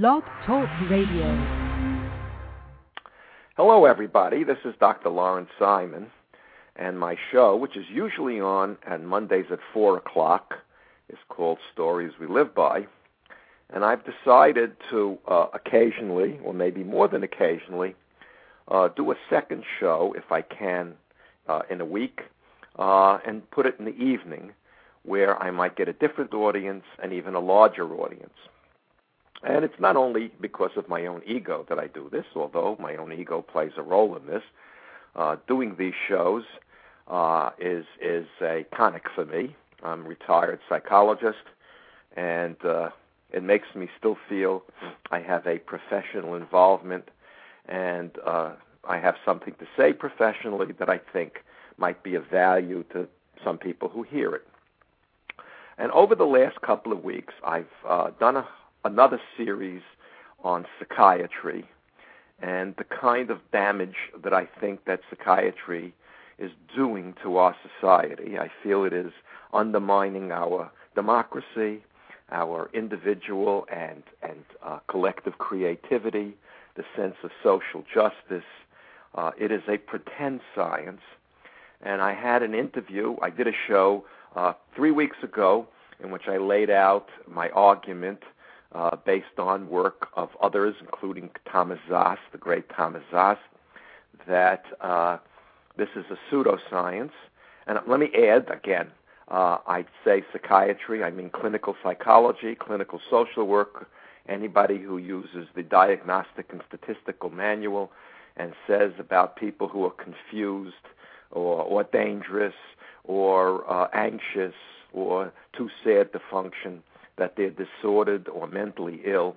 Blog Talk Radio. Hello, everybody. This is Dr. Lawrence Simon, and my show, which is usually on on Mondays at 4 o'clock, is called Stories We Live By. And I've decided to uh, occasionally, or maybe more than occasionally, uh, do a second show, if I can, uh, in a week, uh, and put it in the evening where I might get a different audience and even a larger audience. And it's not only because of my own ego that I do this, although my own ego plays a role in this. Uh, doing these shows uh, is is a tonic for me. I'm a retired psychologist, and uh, it makes me still feel I have a professional involvement, and uh, I have something to say professionally that I think might be of value to some people who hear it. And over the last couple of weeks, I've uh, done a, another series on psychiatry and the kind of damage that I think that psychiatry is doing to our society. I feel it is undermining our democracy, our individual and and uh, collective creativity, the sense of social justice. Uh, it is a pretend science, and I had an interview. I did a show uh, three weeks ago in which I laid out my argument uh, based on work of others, including Thomas Szasz, the great Thomas Szasz, that uh, this is a pseudoscience. And let me add again, uh, I'd say psychiatry, I mean clinical psychology, clinical social work, anybody who uses the Diagnostic and Statistical Manual and says about people who are confused or, or dangerous or uh, anxious or too sad to function, that they're disordered or mentally ill.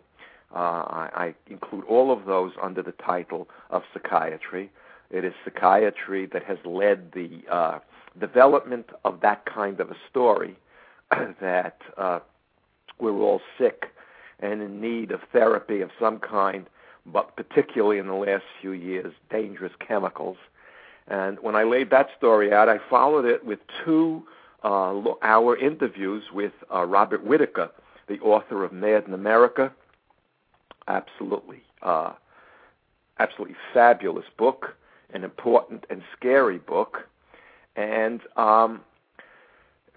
Uh, I, I include all of those under the title of psychiatry. It is psychiatry that has led the uh, development of that kind of a story that uh, we're all sick and in need of therapy of some kind, but particularly in the last few years, dangerous chemicals. And when I laid that story out, I followed it with two uh, hour interviews with uh, Robert Whitaker, the author of Mad in America. Absolutely, uh, absolutely fabulous book, an important and scary book and um,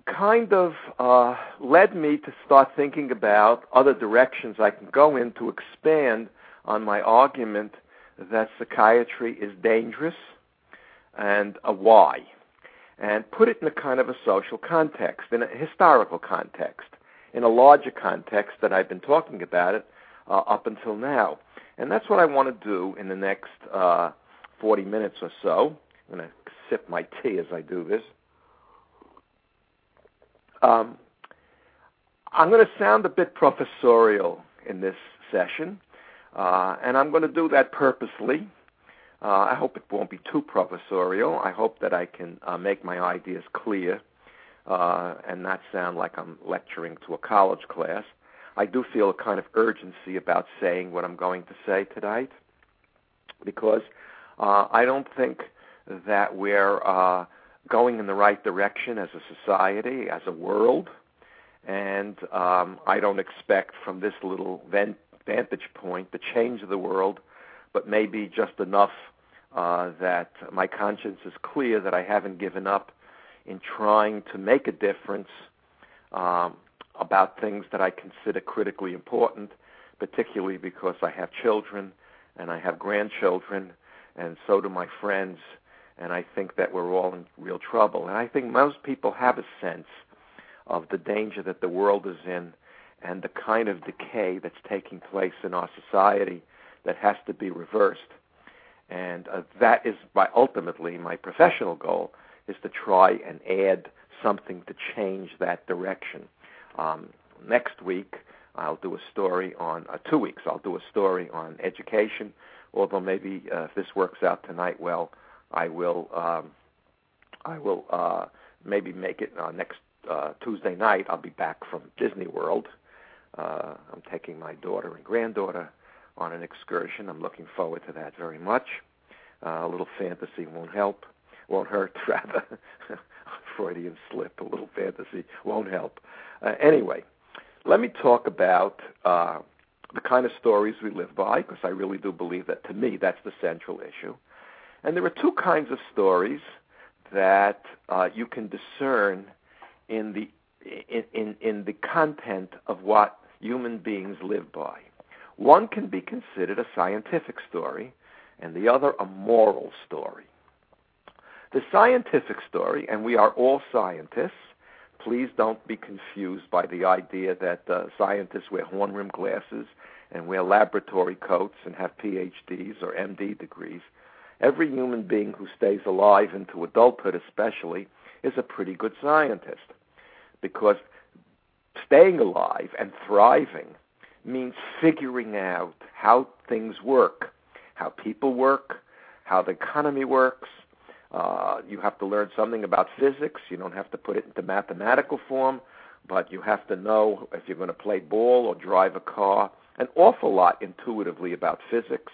kind of uh, led me to start thinking about other directions I can go in to expand on my argument that psychiatry is dangerous and a why, and put it in a kind of a social context, in a historical context, in a larger context that I've been talking about it uh, up until now. And that's what I want to do in the next uh, 40 minutes or so. I'm going to sip my tea as I do this. Um, I'm going to sound a bit professorial in this session, uh, and I'm going to do that purposely. Uh, I hope it won't be too professorial. I hope that I can uh, make my ideas clear uh, and not sound like I'm lecturing to a college class. I do feel a kind of urgency about saying what I'm going to say tonight because uh, I don't think that we're uh, going in the right direction as a society, as a world, and um, I don't expect from this little vantage point the change of the world, but maybe just enough uh, that my conscience is clear that I haven't given up in trying to make a difference um, about things that I consider critically important, particularly because I have children and I have grandchildren, and so do my friends and I think that we're all in real trouble. And I think most people have a sense of the danger that the world is in and the kind of decay that's taking place in our society that has to be reversed. And uh, that is my ultimately my professional goal is to try and add something to change that direction. Um, next week, I'll do a story on uh, two weeks. I'll do a story on education. Although maybe uh, if this works out tonight, well, I will um, I will uh, maybe make it uh, next uh, Tuesday night. I'll be back from Disney World. Uh, I'm taking my daughter and granddaughter on an excursion. I'm looking forward to that very much. Uh, a little fantasy won't help, won't hurt rather. Freudian slip. A little fantasy won't help. Uh, anyway, let me talk about uh, the kind of stories we live by, because I really do believe that to me that's the central issue. And there are two kinds of stories that uh, you can discern in the in, in, in the content of what human beings live by. One can be considered a scientific story, and the other a moral story. The scientific story, and we are all scientists, please don't be confused by the idea that uh, scientists wear horn rimmed glasses and wear laboratory coats and have PhDs or MD degrees. Every human being who stays alive into adulthood, especially, is a pretty good scientist because staying alive and thriving means figuring out how things work, how people work, how the economy works. Uh, you have to learn something about physics. You don't have to put it into mathematical form, but you have to know if you're going to play ball or drive a car an awful lot intuitively about physics.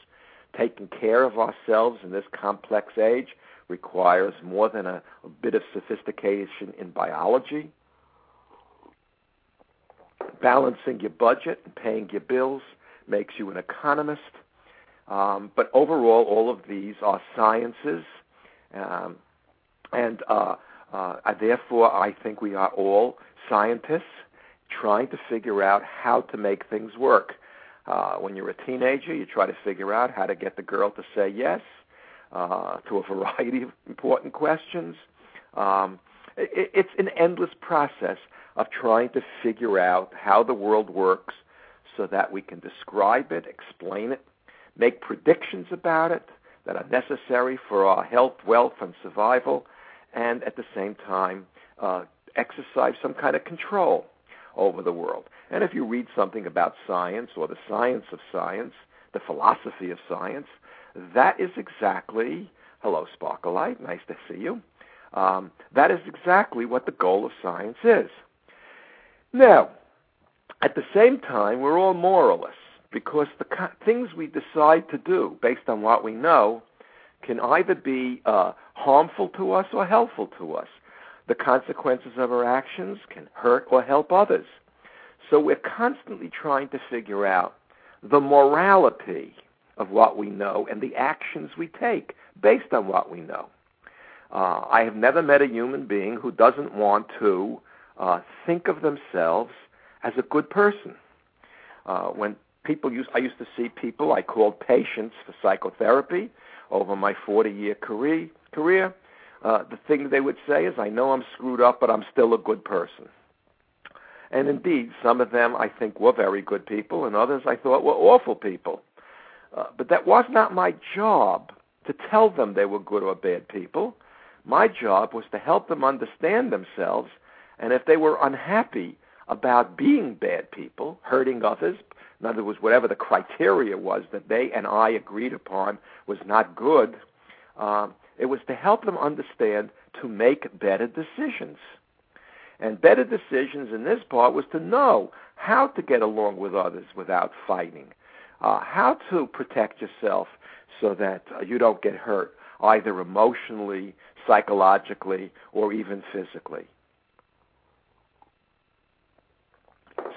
Taking care of ourselves in this complex age requires more than a, a bit of sophistication in biology balancing your budget and paying your bills makes you an economist. Um, but overall, all of these are sciences, um, and uh, uh, therefore, I think we are all scientists trying to figure out how to make things work. Uh, when you're a teenager, you try to figure out how to get the girl to say yes uh, to a variety of important questions. Um, it's an endless process of trying to figure out how the world works so that we can describe it, explain it, make predictions about it that are necessary for our health, wealth, and survival, and at the same time uh, exercise some kind of control over the world. And if you read something about science or the science of science, the philosophy of science, that is exactly, hello, Sparkleite, nice to see you. Um, that is exactly what the goal of science is. Now, at the same time, we're all moralists because the co- things we decide to do based on what we know can either be uh, harmful to us or helpful to us. The consequences of our actions can hurt or help others. So we're constantly trying to figure out the morality of what we know and the actions we take based on what we know. Uh, I have never met a human being who doesn't want to uh, think of themselves as a good person. Uh, when people used, I used to see people I called patients for psychotherapy over my 40-year career. Career, uh, the thing they would say is, "I know I'm screwed up, but I'm still a good person." And indeed, some of them I think were very good people, and others I thought were awful people. Uh, but that was not my job to tell them they were good or bad people. My job was to help them understand themselves and if they were unhappy about being bad people, hurting others, in other words, whatever the criteria was that they and I agreed upon was not good, um, it was to help them understand to make better decisions. And better decisions in this part was to know how to get along with others without fighting, uh, how to protect yourself so that uh, you don't get hurt, either emotionally, psychologically, or even physically.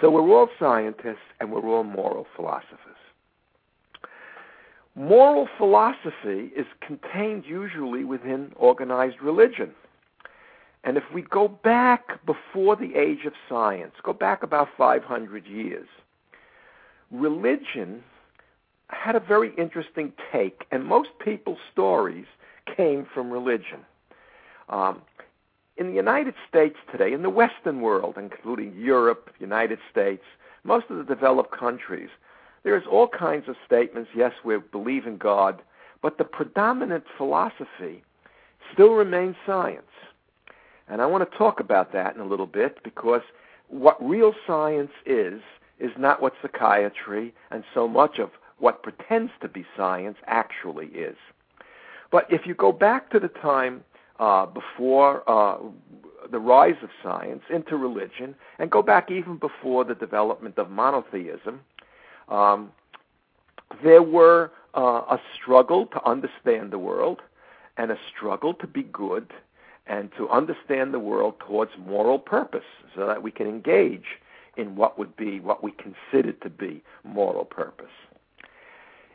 So we're all scientists and we're all moral philosophers. Moral philosophy is contained usually within organized religion. And if we go back before the age of science, go back about 500 years, religion had a very interesting take, and most people's stories came from religion. Um, in the United States today, in the Western world, including Europe, United States, most of the developed countries, there's all kinds of statements. Yes, we believe in God, but the predominant philosophy still remains science. And I want to talk about that in a little bit because what real science is, is not what psychiatry and so much of what pretends to be science actually is. But if you go back to the time uh, before uh, the rise of science into religion, and go back even before the development of monotheism, um, there were uh, a struggle to understand the world and a struggle to be good and to understand the world towards moral purpose so that we can engage in what would be what we considered to be moral purpose.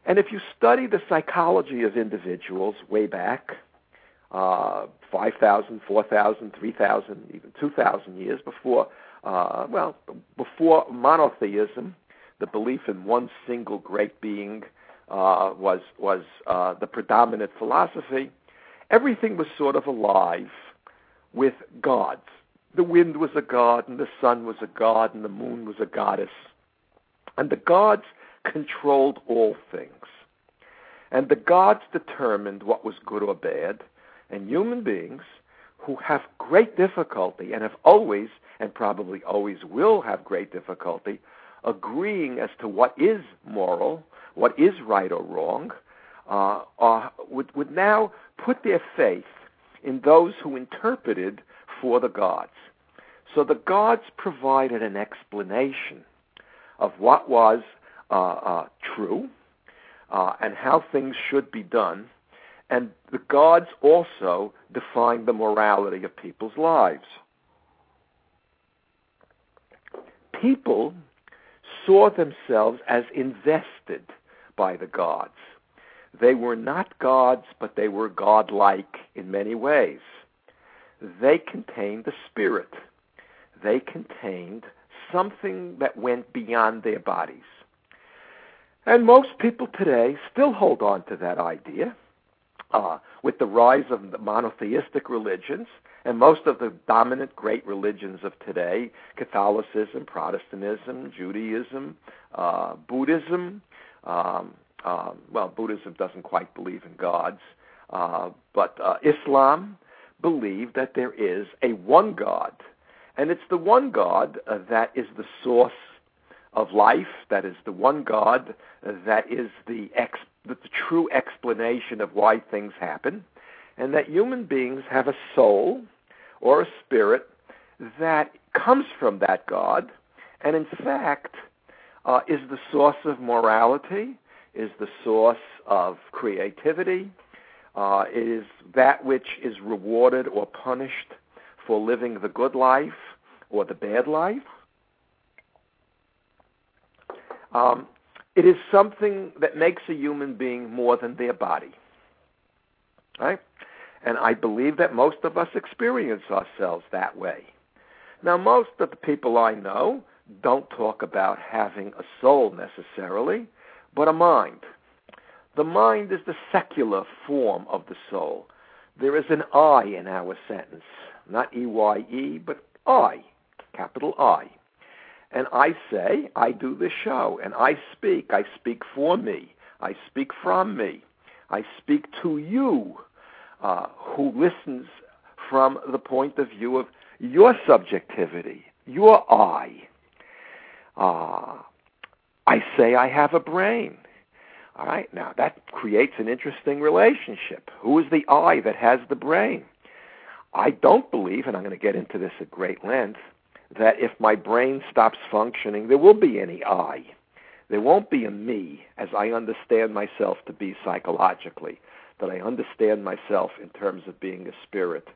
And if you study the psychology of individuals way back, uh, 5,000, 4,000, 3,000, even 2,000 years before, uh, well, before monotheism, the belief in one single great being uh, was was uh, the predominant philosophy. Everything was sort of alive with gods. The wind was a god, and the sun was a god, and the moon was a goddess, and the gods controlled all things. And the gods determined what was good or bad, and human beings who have great difficulty and have always and probably always will have great difficulty agreeing as to what is moral, what is right or wrong, uh, uh, would, would now put their faith in those who interpreted for the gods. So the gods provided an explanation of what was uh, uh, true uh, and how things should be done. And the gods also defined the morality of people's lives. People saw themselves as invested by the gods. They were not gods, but they were godlike in many ways. They contained the spirit. They contained something that went beyond their bodies. And most people today still hold on to that idea. Uh, with the rise of the monotheistic religions, and most of the dominant great religions of today Catholicism, Protestantism, Judaism, uh, Buddhism. Um, uh, well, Buddhism doesn't quite believe in gods, uh, but uh, Islam believe that there is a one God. And it's the one God uh, that is the source of life, that is the one God that is the, ex- the, the true explanation of why things happen, and that human beings have a soul or a spirit that comes from that God, and in fact uh, is the source of morality, is the source of creativity, uh, it is that which is rewarded or punished for living the good life or the bad life. Um, it is something that makes a human being more than their body. Right? And I believe that most of us experience ourselves that way. Now, most of the people I know don't talk about having a soul necessarily, but a mind. The mind is the secular form of the soul. There is an I in our sentence, not E Y E, but I, capital I. And I say, I do this show, and I speak. I speak for me. I speak from me. I speak to you, uh, who listens from the point of view of your subjectivity, your I. Uh, I say I have a brain. All right, now that creates an interesting relationship. Who is the I that has the brain? I don't believe, and I'm going to get into this at great length, that if my brain stops functioning, there will be any I. There won't be a me as I understand myself to be psychologically, that I understand myself in terms of being a spirit.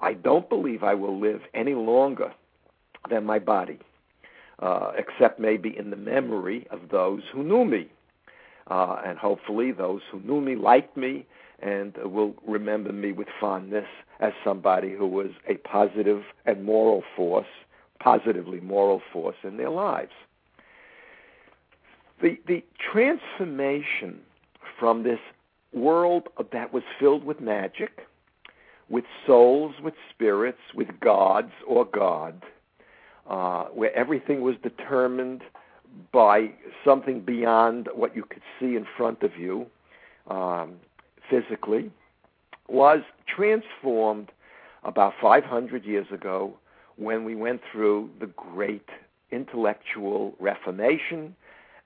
I don't believe I will live any longer than my body, uh, except maybe in the memory of those who knew me uh, and hopefully those who knew me liked me and will remember me with fondness as somebody who was a positive and moral force, positively moral force in their lives. The, the transformation from this world that was filled with magic, with souls, with spirits, with gods or God, uh, where everything was determined by something beyond what you could see in front of you um, physically was transformed about 500 years ago when we went through the great intellectual reformation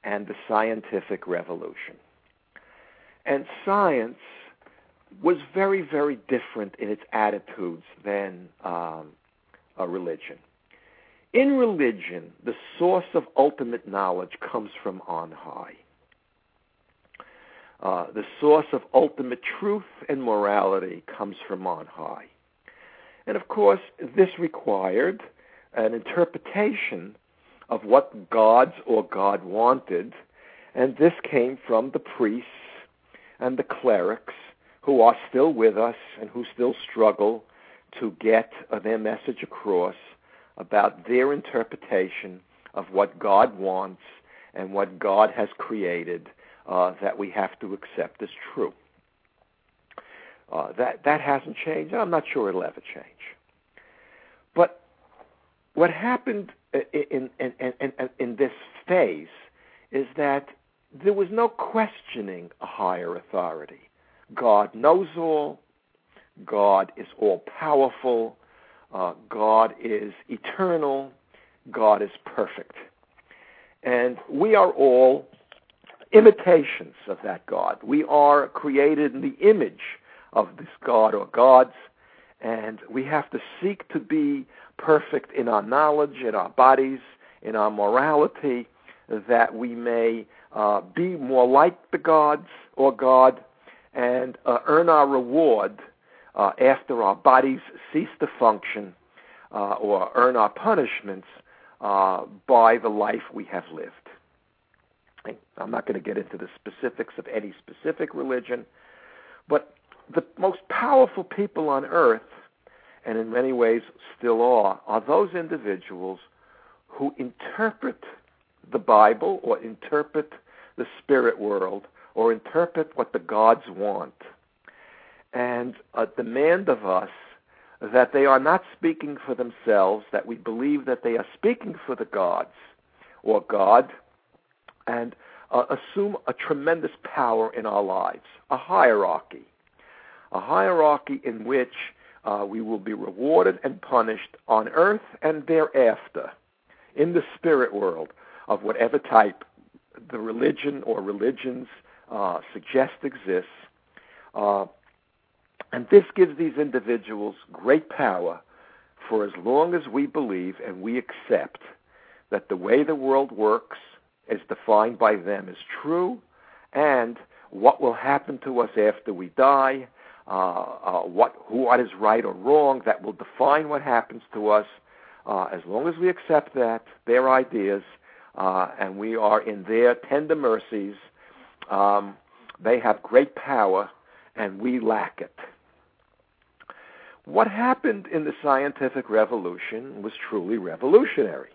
and the scientific revolution. And science was very, very different in its attitudes than um, a religion. In religion, the source of ultimate knowledge comes from on high. Uh, the source of ultimate truth and morality comes from on high. And of course, this required an interpretation of what gods or God wanted, and this came from the priests and the clerics who are still with us and who still struggle to get their message across about their interpretation of what God wants and what God has created uh, that we have to accept as true. Uh, that that hasn't changed. I'm not sure it'll ever change. But what happened in in, in, in, in this phase is that there was no questioning a higher authority. God knows all. God is all powerful. Uh, God is eternal. God is perfect. And we are all imitations of that God. We are created in the image of this God or gods, and we have to seek to be perfect in our knowledge, in our bodies, in our morality, that we may uh, be more like the gods or God and uh, earn our reward uh, after our bodies cease to function uh, or earn our punishments uh, by the life we have lived. I'm not going to get into the specifics of any specific religion, but the most powerful people on earth, and in many ways still are, are those individuals who interpret the Bible or interpret the spirit world or interpret what the gods want and uh, demand of us that they are not speaking for themselves, that we believe that they are speaking for the gods or God, and uh, assume a tremendous power in our lives, a hierarchy, a hierarchy in which uh, we will be rewarded and punished on earth and thereafter in the spirit world of whatever type the religion or religions uh, suggest exists. Uh, and this gives these individuals great power for as long as we believe and we accept that the way the world works as defined by them is true and what will happen to us after we die, what, what is right or wrong, that will define what happens to us. Uh, as long as we accept that, their ideas, uh, and we are in their tender mercies, um, they have great power, and we lack it. What happened in the scientific revolution was truly revolutionary.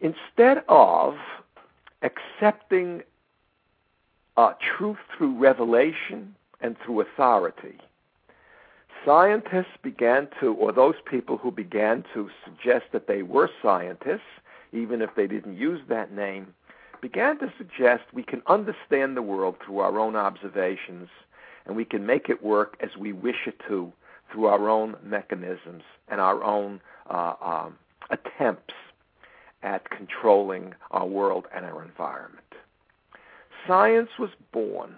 Instead of accepting uh, truth through revelation and through authority, scientists began to, or those people who began to suggest that they were scientists, even if they didn't use that name, began to suggest we can understand the world through our own observations and we can make it work as we wish it to through our own mechanisms and our own uh, um, attempts at controlling our world and our environment. Science was born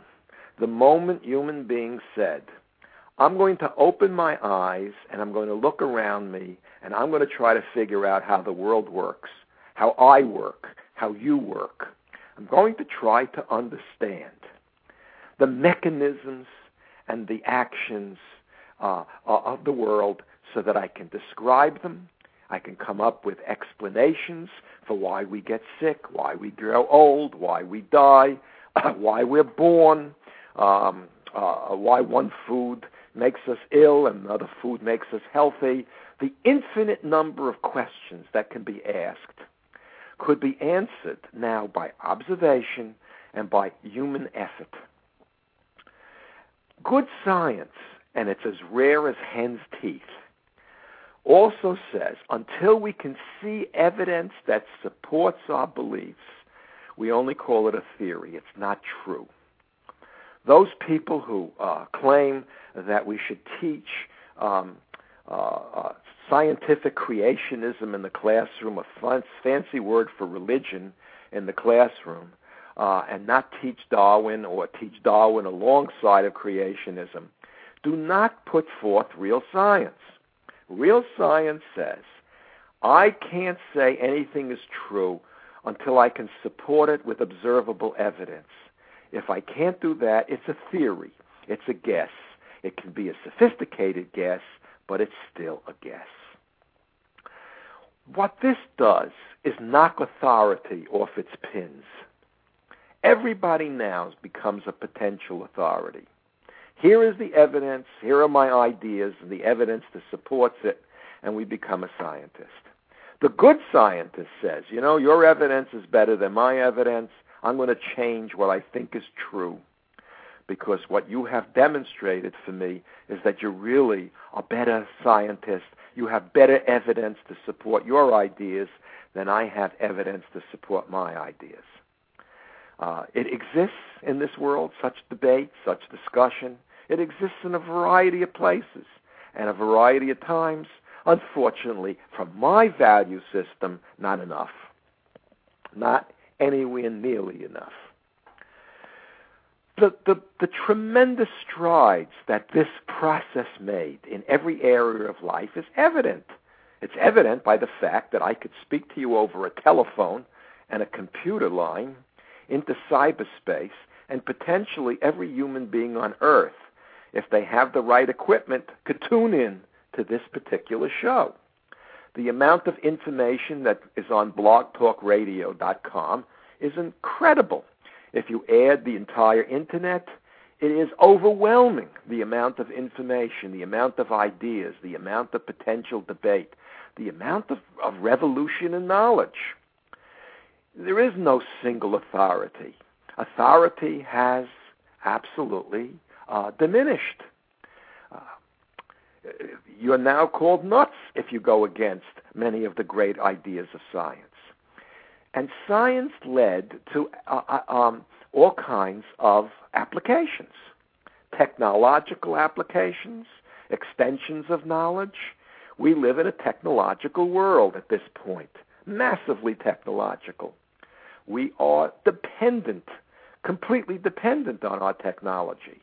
the moment human beings said, I'm going to open my eyes and I'm going to look around me and I'm going to try to figure out how the world works, how I work, how you work. I'm going to try to understand the mechanisms and the actions uh, of the world so that I can describe them. I can come up with explanations for why we get sick, why we grow old, why we die, why we're born, um, uh, why one food makes us ill and another food makes us healthy. The infinite number of questions that can be asked could be answered now by observation and by human effort. Good science, and it's as rare as hen's teeth, also says until we can see evidence that supports our beliefs, we only call it a theory. It's not true. Those people who uh, claim that we should teach um, uh, uh, scientific creationism in the classroom, a fancy word for religion in the classroom, uh, and not teach Darwin or teach Darwin alongside of creationism, do not put forth real science. Real science says, I can't say anything is true until I can support it with observable evidence. If I can't do that, it's a theory, it's a guess. It can be a sophisticated guess, but it's still a guess. what this does is knock authority off its pins. Everybody now becomes a potential authority. Here is the evidence, here are my ideas, and the evidence that supports it, and we become a scientist. The good scientist says, you know, your evidence is better than my evidence. I'm going to change what I think is true because what you have demonstrated for me is that you're really a better scientist. You have better evidence to support your ideas than I have evidence to support my ideas. Uh, it exists in this world, such debate, such discussion. It exists in a variety of places and a variety of times. Unfortunately, from my value system, not enough. Not anywhere nearly enough. The, the, the tremendous strides that this process made in every area of life is evident. It's evident by the fact that I could speak to you over a telephone and a computer line into cyberspace and potentially every human being on Earth, if they have the right equipment, could tune in to this particular show. The amount of information that is on blogtalkradio.com is incredible. If you add the entire internet, it is overwhelming the amount of information, the amount of ideas, the amount of potential debate, the amount of, of revolution in knowledge. There is no single authority. Authority has absolutely uh, diminished. You are now called nuts if you go against many of the great ideas of science. And science led to uh, uh um, all kinds of applications technological applications, extensions of knowledge. We live in a technological world at this point, massively technological. We are dependent, completely dependent on our technology.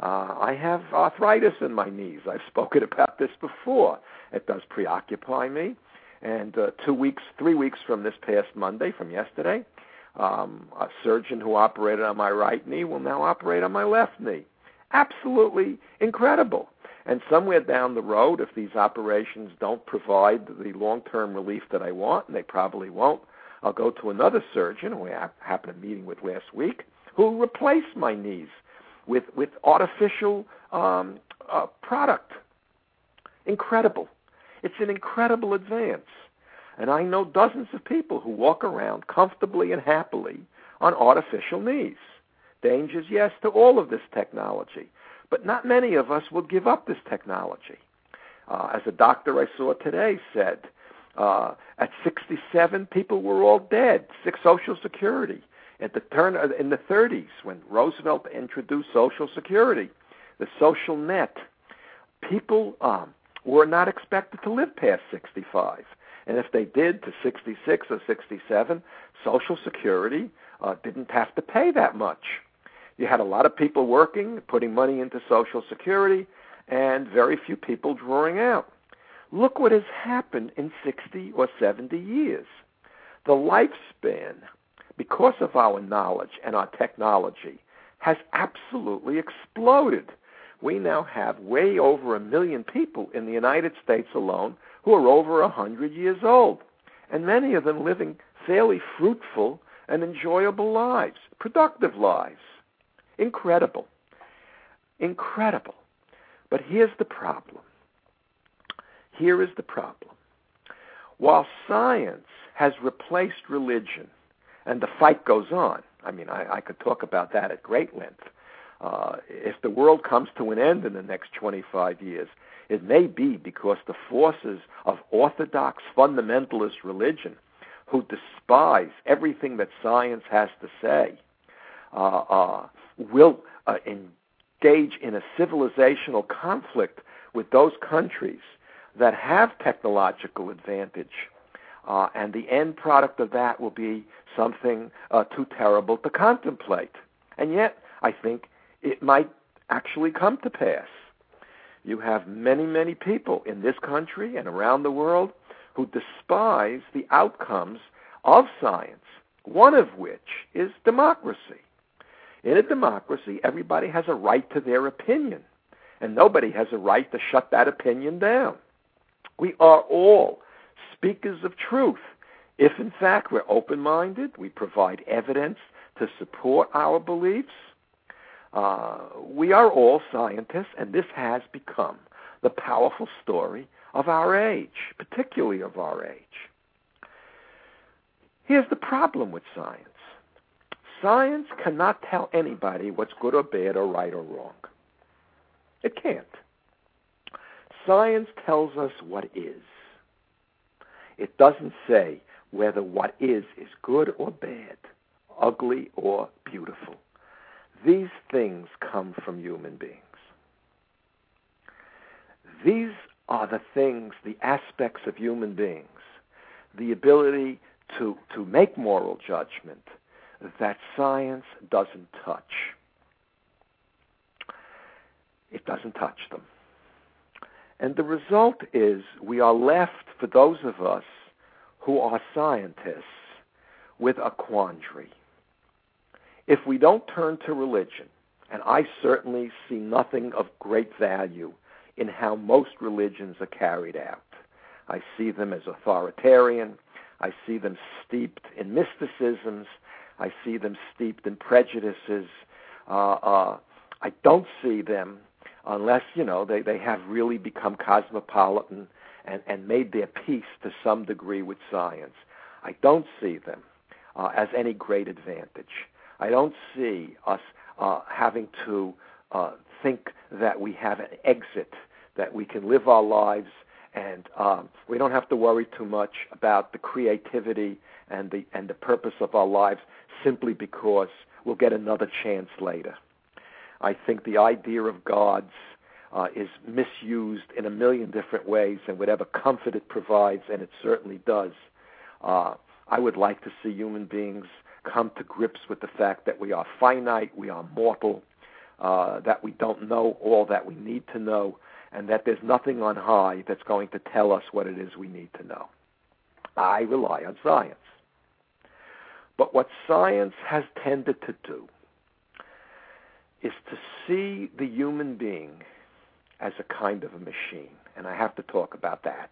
Uh, I have arthritis in my knees. I've spoken about this before. It does preoccupy me. And uh, two weeks, three weeks from this past Monday, from yesterday, um, a surgeon who operated on my right knee will now operate on my left knee. Absolutely incredible. And somewhere down the road, if these operations don't provide the long term relief that I want, and they probably won't, I'll go to another surgeon who I happened to meeting with last week who will replace my knees with with artificial um, uh, product. Incredible. It's an incredible advance. And I know dozens of people who walk around comfortably and happily on artificial knees. Dangers, yes, to all of this technology. But not many of us will give up this technology. Uh, as a doctor I saw today said, uh, at 67, people were all dead. Six Social Security. At the turn of, in the 30s, when Roosevelt introduced Social Security, the social net, people um, were not expected to live past 65. And if they did to 66 or 67, Social Security uh, didn't have to pay that much. You had a lot of people working, putting money into Social Security, and very few people drawing out. Look what has happened in 60 or 70 years. The lifespan, because of our knowledge and our technology, has absolutely exploded. We now have way over a million people in the United States alone who are over a 100 years old, and many of them living fairly fruitful and enjoyable lives, productive lives. Incredible. Incredible. But here's the problem here is the problem. While science has replaced religion, and the fight goes on, I mean, I, I could talk about that at great length. Uh, if the world comes to an end in the next 25 years, it may be because the forces of orthodox fundamentalist religion, who despise everything that science has to say, uh, uh, will uh, engage in a civilizational conflict with those countries that have technological advantage. Uh, and the end product of that will be something uh, too terrible to contemplate. And yet, I think it might actually come to pass. You have many, many people in this country and around the world who despise the outcomes of science, one of which is democracy. In a democracy, everybody has a right to their opinion, and nobody has a right to shut that opinion down. We are all speakers of truth. If in fact we're open minded, we provide evidence to support our beliefs. Uh, we are all scientists, and this has become the powerful story of our age, particularly of our age. Here's the problem with science science cannot tell anybody what's good or bad or right or wrong. It can't. Science tells us what is. It doesn't say whether what is is good or bad, ugly or beautiful. These things come from human beings. These are the things, the aspects of human beings, the ability to, to make moral judgment that science doesn't touch. It doesn't touch them. And the result is we are left, for those of us who are scientists, with a quandary. If we don't turn to religion, and I certainly see nothing of great value in how most religions are carried out, I see them as authoritarian, I see them steeped in mysticisms, I see them steeped in prejudices. Uh, uh, I don't see them unless you know they they have really become cosmopolitan and and made their peace to some degree with science. I don't see them uh, as any great advantage. I don't see us uh, having to uh, think that we have an exit, that we can live our lives and um, we don't have to worry too much about the creativity and the and the purpose of our lives simply because we'll get another chance later. I think the idea of gods uh, is misused in a million different ways, and whatever comfort it provides, and it certainly does. Uh, I would like to see human beings come to grips with the fact that we are finite, we are mortal, uh, that we don't know all that we need to know, and that there's nothing on high that's going to tell us what it is we need to know. I rely on science. But what science has tended to do is to see the human being as a kind of a machine. And I have to talk about that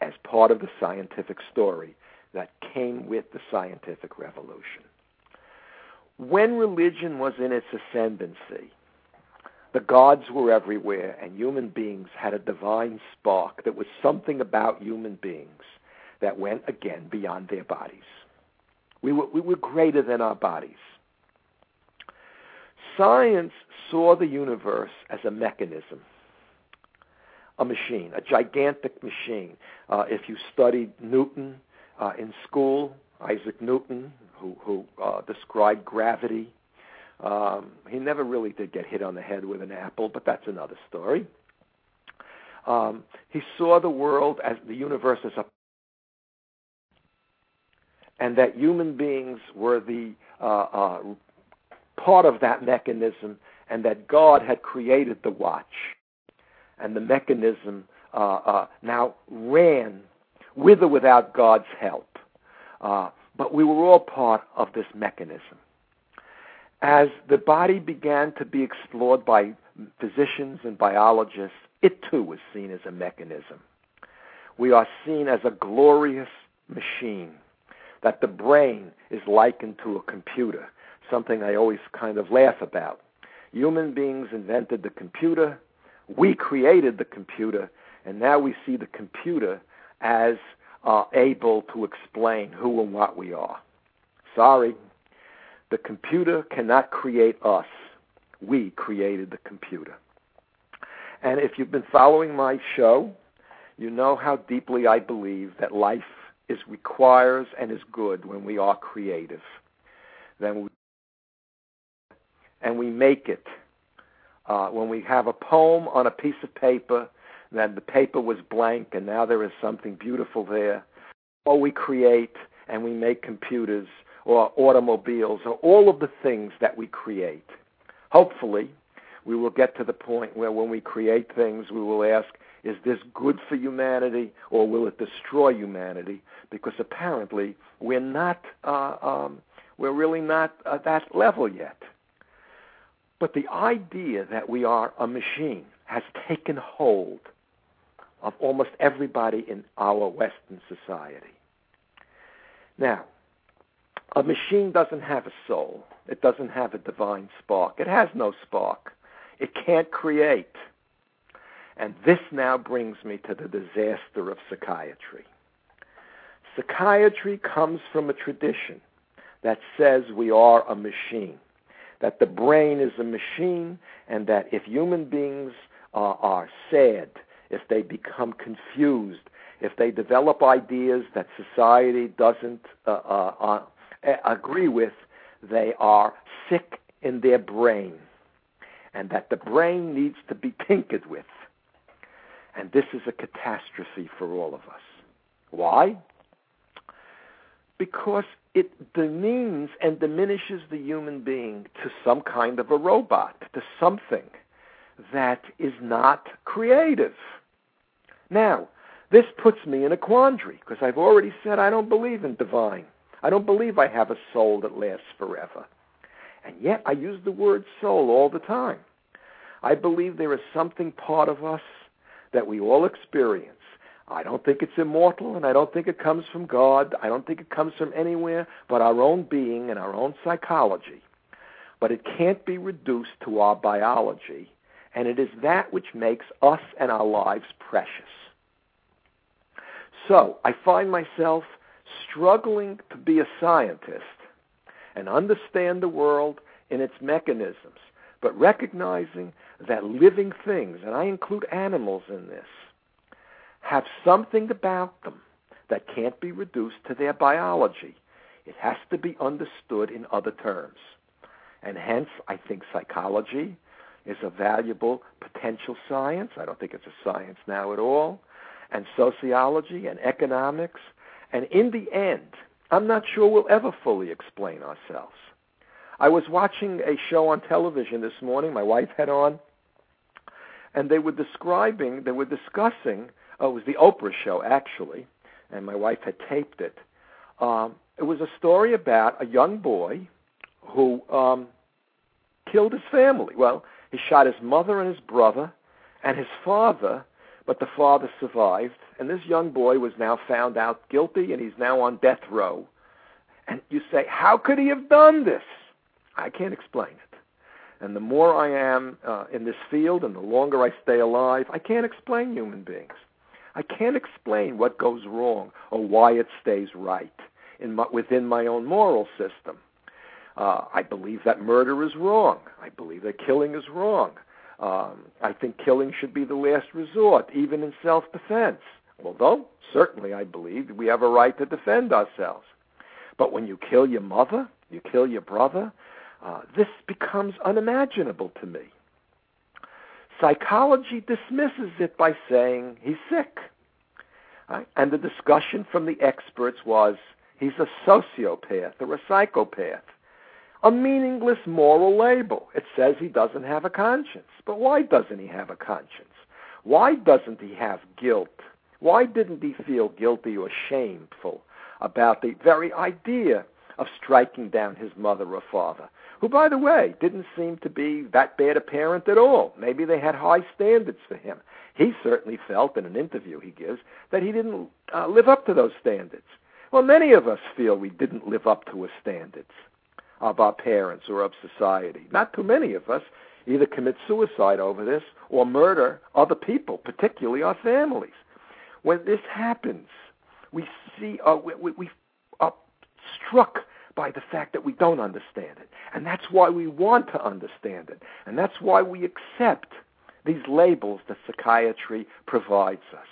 as part of the scientific story that came with the scientific revolution. When religion was in its ascendancy, the gods were everywhere, and human beings had a divine spark that was something about human beings that went again beyond their bodies. We were, we were greater than our bodies. Science saw the universe as a mechanism, a machine, a gigantic machine. Uh, if you studied Newton uh, in school, Isaac Newton, who, who uh, described gravity, um, he never really did get hit on the head with an apple, but that's another story. Um, he saw the world as the universe as a and that human beings were the uh, uh, part of that mechanism, and that God had created the watch, and the mechanism uh, uh now ran with or without God's help. Uh, but we were all part of this mechanism as the body began to be explored by physicians and biologists, it too was seen as a mechanism. We are seen as a glorious machine, that the brain is likened to a computer, something I always kind of laugh about. Human beings invented the computer, we created the computer, and now we see the computer as uh, able to explain who and what we are. Sorry, the computer cannot create us. We created the computer. And if you've been following my show, you know how deeply I believe that life is requires and is good when we are creative. Then and we make it. Uh, when we have a poem on a piece of paper, then the paper was blank and now there is something beautiful there. Or we create and we make computers or automobiles or all of the things that we create. Hopefully, we will get to the point where when we create things, we will ask, is this good for humanity or will it destroy humanity? Because apparently we're not, uh, um, we're really not at that level yet. But the idea that we are a machine has taken hold of almost everybody in our Western society. Now, a machine doesn't have a soul. It doesn't have a divine spark. It has no spark. It can't create. And this now brings me to the disaster of psychiatry. Psychiatry comes from a tradition that says we are a machine, that the brain is a machine, and that if human beings uh, are sad, if they become confused, if they develop ideas that society doesn't uh, uh, uh, agree with, they are sick in their brain, and that the brain needs to be tinkered with. And this is a catastrophe for all of us. Why? Because it demeans and diminishes the human being to some kind of a robot, to something that is not creative. Now, this puts me in a quandary because I've already said I don't believe in divine. I don't believe I have a soul that lasts forever. And yet I use the word soul all the time. I believe there is something part of us that we all experience. I don't think it's immortal, and I don't think it comes from God. I don't think it comes from anywhere but our own being and our own psychology. But it can't be reduced to our biology, and it is that which makes us and our lives precious. So I find myself struggling to be a scientist and understand the world in its mechanisms, but recognizing that living things, and I include animals in this, have something about them that can't be reduced to their biology. It has to be understood in other terms. And hence, I think psychology is a valuable potential science. I don't think it's a science now at all. And sociology and economics. And in the end, I'm not sure we'll ever fully explain ourselves. I was watching a show on television this morning, my wife had on, and they were describing, they were discussing, oh, it was the Oprah show actually, and my wife had taped it. Um, it was a story about a young boy who um, killed his family. Well, he shot his mother and his brother and his father, but the father survived. And this young boy was now found out guilty, and he's now on death row. And you say, how could he have done this? I can't explain it. And the more I am uh, in this field and the longer I stay alive, I can't explain human beings. I can't explain what goes wrong or why it stays right in my, within my own moral system. Uh, I believe that murder is wrong. I believe that killing is wrong. Um, I think killing should be the last resort, even in self defense. Although, certainly, I believe we have a right to defend ourselves. But when you kill your mother, you kill your brother, uh, this becomes unimaginable to me. Psychology dismisses it by saying he's sick. Right? And the discussion from the experts was he's a sociopath or a psychopath. A meaningless moral label. It says he doesn't have a conscience. But why doesn't he have a conscience? Why doesn't he have guilt? Why didn't he feel guilty or shameful about the very idea of striking down his mother or father? Who, by the way, didn't seem to be that bad a parent at all. Maybe they had high standards for him. He certainly felt in an interview he gives that he didn't uh, live up to those standards. Well, many of us feel we didn't live up to his standards of our parents or of society. Not too many of us either commit suicide over this or murder other people, particularly our families. When this happens, we see uh, we, we, we are struck by the fact that we don't understand it. And that's why we want to understand it. And that's why we accept these labels that psychiatry provides us.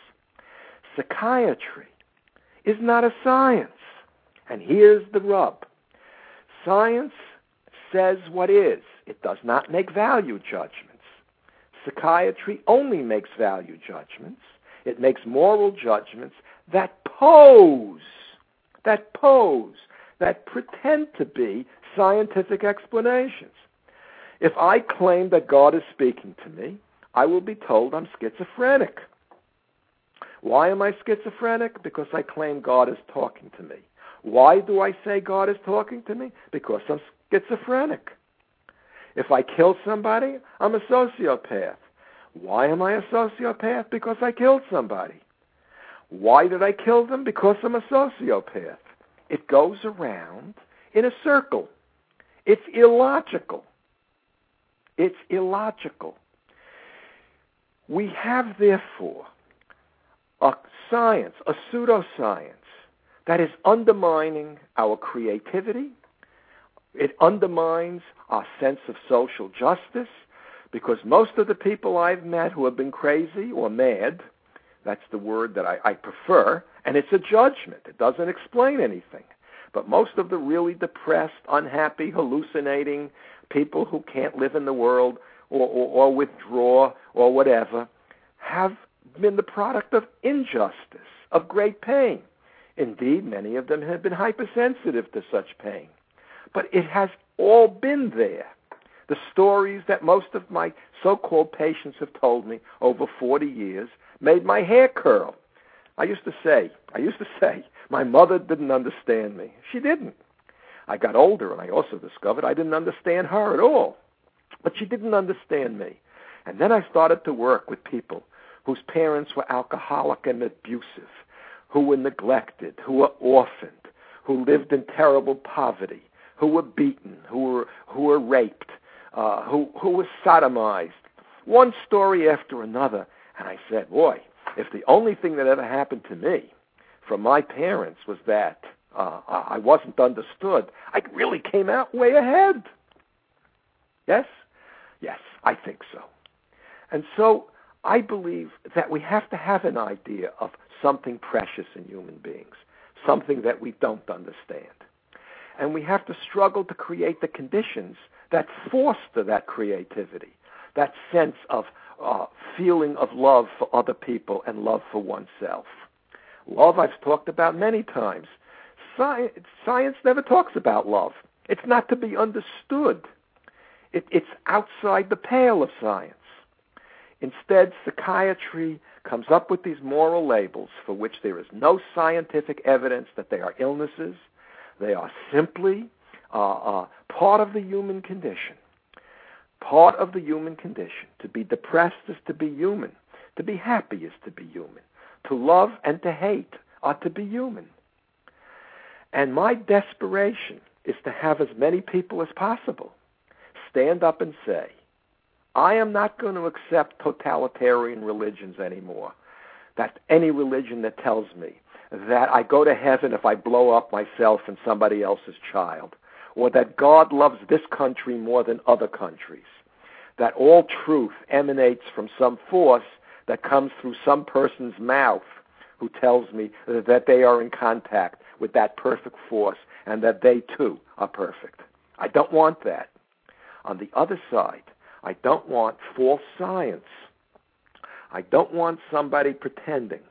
Psychiatry is not a science. And here's the rub science says what is, it does not make value judgments. Psychiatry only makes value judgments. It makes moral judgments that pose, that pose that pretend to be scientific explanations. If I claim that God is speaking to me, I will be told I'm schizophrenic. Why am I schizophrenic? Because I claim God is talking to me. Why do I say God is talking to me? Because I'm schizophrenic. If I kill somebody, I'm a sociopath. Why am I a sociopath? Because I killed somebody. Why did I kill them? Because I'm a sociopath. It goes around in a circle. It's illogical. It's illogical. We have, therefore, a science, a pseudoscience, that is undermining our creativity. It undermines our sense of social justice because most of the people I've met who have been crazy or mad that's the word that I, I prefer, and it's a judgment. It doesn't explain anything. But most of the really depressed, unhappy, hallucinating people who can't live in the world or, or, or withdraw or whatever have been the product of injustice, of great pain. Indeed, many of them have been hypersensitive to such pain. But it has all been there. The stories that most of my so called patients have told me over 40 years made my hair curl. I used to say, I used to say, my mother didn't understand me. She didn't. I got older and I also discovered I didn't understand her at all. But she didn't understand me. And then I started to work with people whose parents were alcoholic and abusive, who were neglected, who were orphaned, who lived in terrible poverty, who were beaten, who were who were raped, uh, who who were sodomized. One story after another, and I said, boy, if the only thing that ever happened to me from my parents was that uh, I wasn't understood, I really came out way ahead. Yes? Yes, I think so. And so I believe that we have to have an idea of something precious in human beings, something that we don't understand. And we have to struggle to create the conditions that foster that creativity, that sense of uh, feeling of love for other people and love for oneself. Love, I've talked about many times. Science, never talks about love. It's not to be understood. It, it's outside the pale of science. Instead, psychiatry comes up with these moral labels for which there is no scientific evidence that they are illnesses. They are simply uh, uh, part of the human condition part of the human condition. To be depressed is to be human. To be happy is to be human. To love and to hate are to be human. And my desperation is to have as many people as possible stand up and say, I am not going to accept totalitarian religions anymore. That any religion that tells me that I go to heaven if I blow up myself and somebody else's child, or that God loves this country more than other countries, that all truth emanates from some force that comes through some person's mouth who tells me that they are in contact with that perfect force and that they too are perfect. I don't want that. On the other side, I don't want false science. I don't want somebody pretending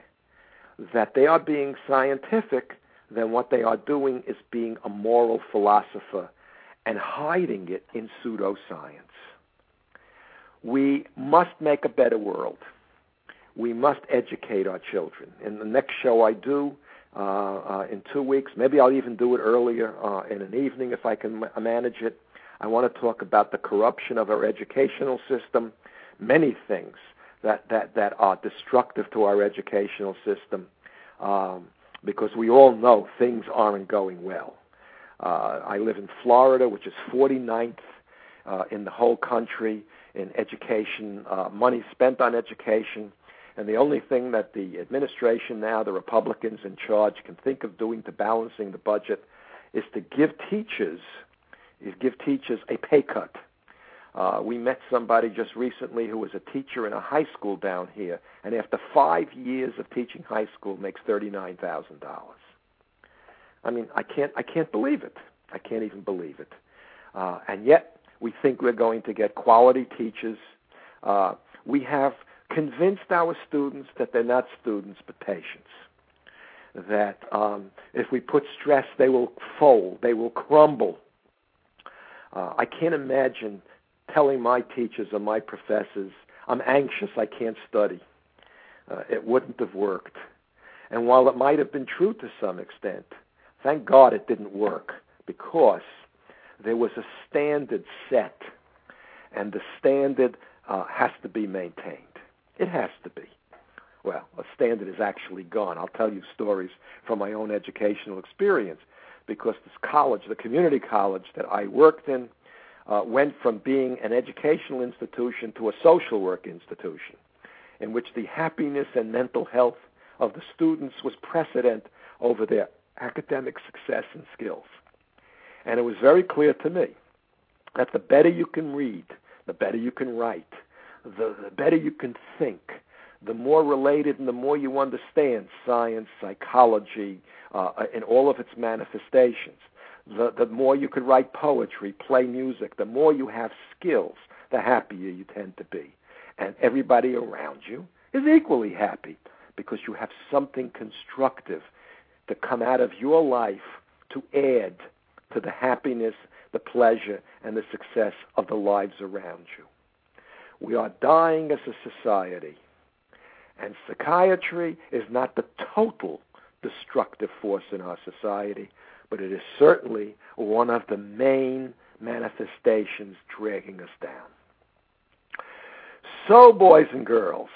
that they are being scientific then what they are doing is being a moral philosopher and hiding it in pseudoscience. We must make a better world. We must educate our children. In the next show I do, uh, uh, in two weeks, maybe I'll even do it earlier uh, in an evening if I can manage it. I want to talk about the corruption of our educational system, many things that, that, that are destructive to our educational system. Um, because we all know things aren't going well. Uh, I live in Florida, which is 49th uh, in the whole country in education, uh, money spent on education. And the only thing that the administration now, the Republicans in charge, can think of doing to balancing the budget is to give teachers, is give teachers a pay cut. Uh, we met somebody just recently who was a teacher in a high school down here, and after five years of teaching high school, makes thirty-nine thousand dollars. I mean, I can't, I can't believe it. I can't even believe it. Uh, and yet, we think we're going to get quality teachers. Uh, we have convinced our students that they're not students but patients. That um, if we put stress, they will fold, they will crumble. Uh, I can't imagine telling my teachers or my professors, I'm anxious, I can't study. Uh, it wouldn't have worked. And while it might have been true to some extent, thank God it didn't work because there was a standard set, and the standard uh, has to be maintained. It has to be. Well, a standard is actually gone. I'll tell you stories from my own educational experience because this college, the community college that I worked in, uh, went from being an educational institution to a social work institution in which the happiness and mental health of the students was precedent over their academic success and skills. And it was very clear to me that the better you can read, the better you can write, the, the better you can think, the more related and the more you understand science, psychology, uh, all of its manifestations, the, the more you can write poetry, play music, the more you have skills, the happier you tend to be. And everybody around you is equally happy because you have something constructive to come out of your life to add to the happiness, the pleasure, and the success of the lives around you. We are dying as a society, and psychiatry is not the total destructive force in our society, but it is certainly one of the main manifestations dragging us down. So, boys and girls,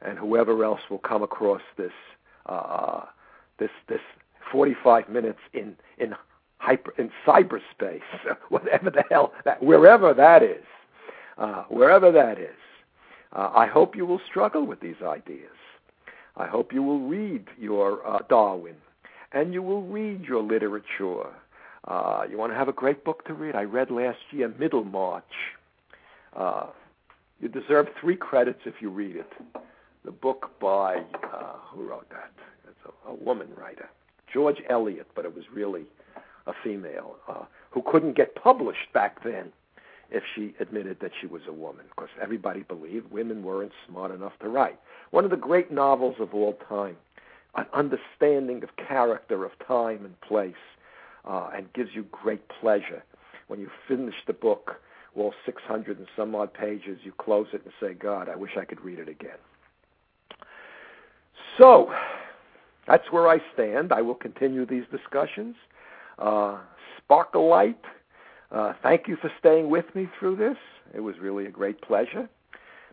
and whoever else will come across this uh, this this 45 minutes in in hyper in cyberspace, whatever the hell that wherever that is, uh, wherever that is. Uh, I hope you will struggle with these ideas. I hope you will read your uh, Darwin, and you will read your literature. Uh, you want to have a great book to read? I read last year Middlemarch. Uh, you deserve three credits if you read it. The book by uh, who wrote that? It's a, a woman writer, George Eliot, but it was really a female uh, who couldn't get published back then if she admitted that she was a woman, because everybody believed women weren't smart enough to write. One of the great novels of all time, an understanding of character, of time and place, uh, and gives you great pleasure. When you finish the book, all 600 and some odd pages, you close it and say, God, I wish I could read it again. So, that's where I stand. I will continue these discussions. Uh, Sparkle Light, uh, thank you for staying with me through this. It was really a great pleasure.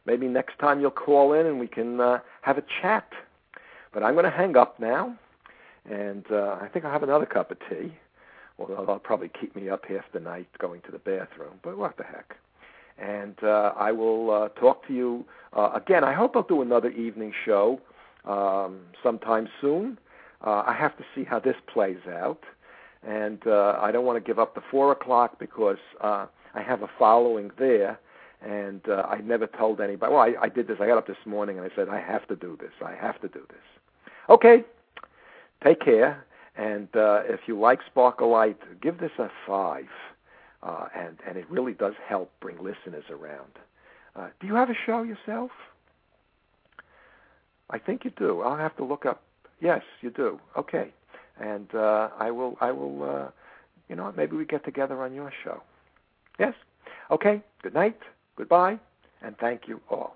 Maybe next time you'll call in and we can uh, have a chat. But I'm going to hang up now, and uh, I think I'll have another cup of tea. Although they'll probably keep me up half the night going to the bathroom, but what the heck. And uh, I will uh, talk to you uh, again. I hope I'll do another evening show um, sometime soon. Uh, I have to see how this plays out and uh, I don't want to give up the four o'clock because uh, I have a following there, and uh, I never told anybody. Well, I, I did this. I got up this morning and I said I have to do this. I have to do this. Okay, take care, and uh, if you like Sparkle Light, give this a five, uh, and and it really does help bring listeners around. Uh, do you have a show yourself? I think you do. I'll have to look up. Yes, you do. Okay and uh, I will I will uh, you know maybe we get together on your show. Yes. Okay. Good night. Goodbye, and thank you all.